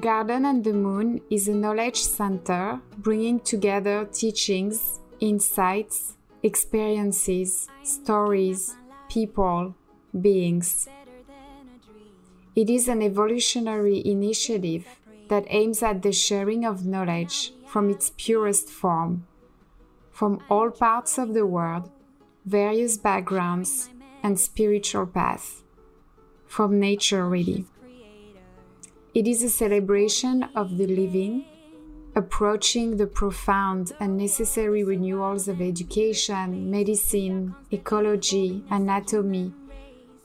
Garden and the Moon is a knowledge center bringing together teachings, insights, experiences, stories, people, beings. It is an evolutionary initiative that aims at the sharing of knowledge from its purest form, from all parts of the world, various backgrounds, and spiritual paths, from nature really. It is a celebration of the living, approaching the profound and necessary renewals of education, medicine, ecology, anatomy,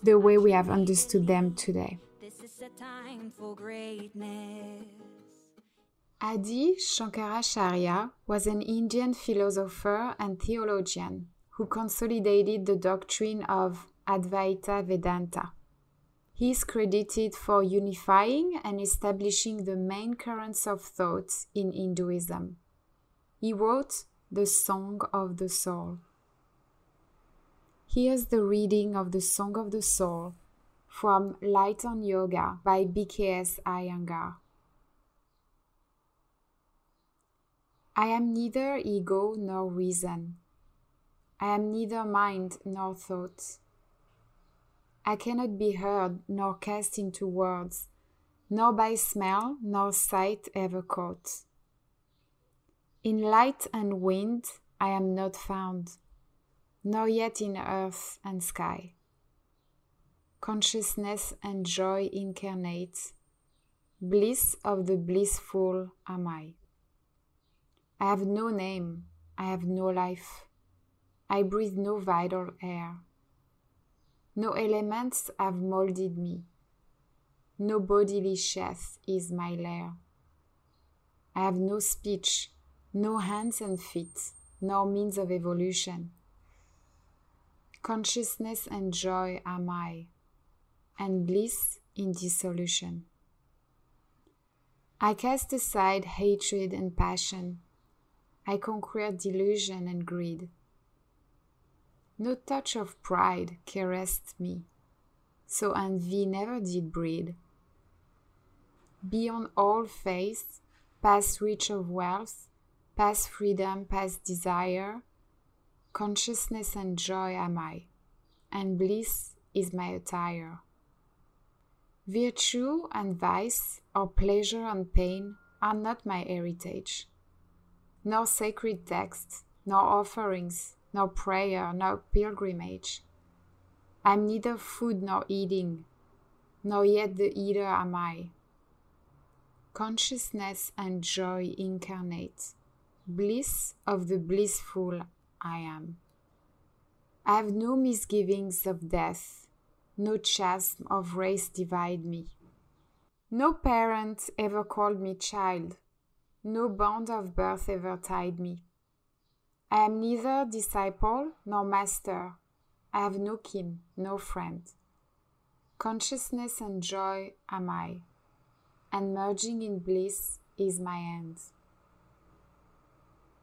the way we have understood them today. Adi Shankaracharya was an Indian philosopher and theologian who consolidated the doctrine of Advaita Vedanta. He is credited for unifying and establishing the main currents of thought in Hinduism. He wrote the Song of the Soul. Here's the reading of the Song of the Soul from Light on Yoga by BKS Iyengar. I am neither ego nor reason. I am neither mind nor thought. I cannot be heard nor cast into words, nor by smell nor sight ever caught. In light and wind I am not found, nor yet in earth and sky. Consciousness and joy incarnate, bliss of the blissful am I. I have no name, I have no life, I breathe no vital air. No elements have molded me. No bodily sheath is my lair. I have no speech, no hands and feet, nor means of evolution. Consciousness and joy am I, and bliss in dissolution. I cast aside hatred and passion. I conquer delusion and greed. No touch of pride caressed me, so envy never did breed. Beyond all faith, past reach of wealth, past freedom, past desire, consciousness and joy am I, and bliss is my attire. Virtue and vice, or pleasure and pain, are not my heritage, nor sacred texts, nor offerings, nor prayer, nor pilgrimage. I am neither food nor eating, nor yet the eater am I. Consciousness and joy incarnate, bliss of the blissful I am. I have no misgivings of death, no chasm of race divide me. No parent ever called me child, no bond of birth ever tied me. I am neither disciple nor master. I have no kin, no friend. Consciousness and joy am I, and merging in bliss is my end.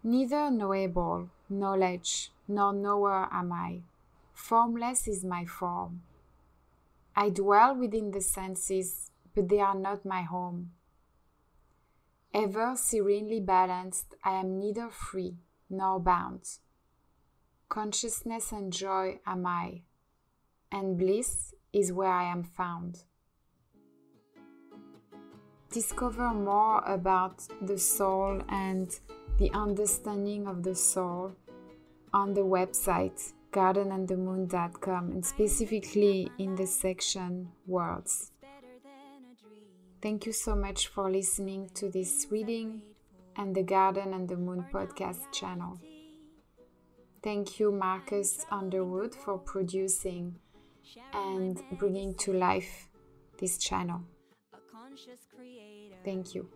Neither knowable, knowledge, nor knower am I. Formless is my form. I dwell within the senses, but they are not my home. Ever serenely balanced, I am neither free no bounds. Consciousness and joy am I, and bliss is where I am found. Discover more about the soul and the understanding of the soul on the website gardenandthemoon.com and specifically in the section words. Thank you so much for listening to this reading and the Garden and the Moon podcast channel. Thank you, Marcus Underwood, for producing and bringing to life this channel. Thank you.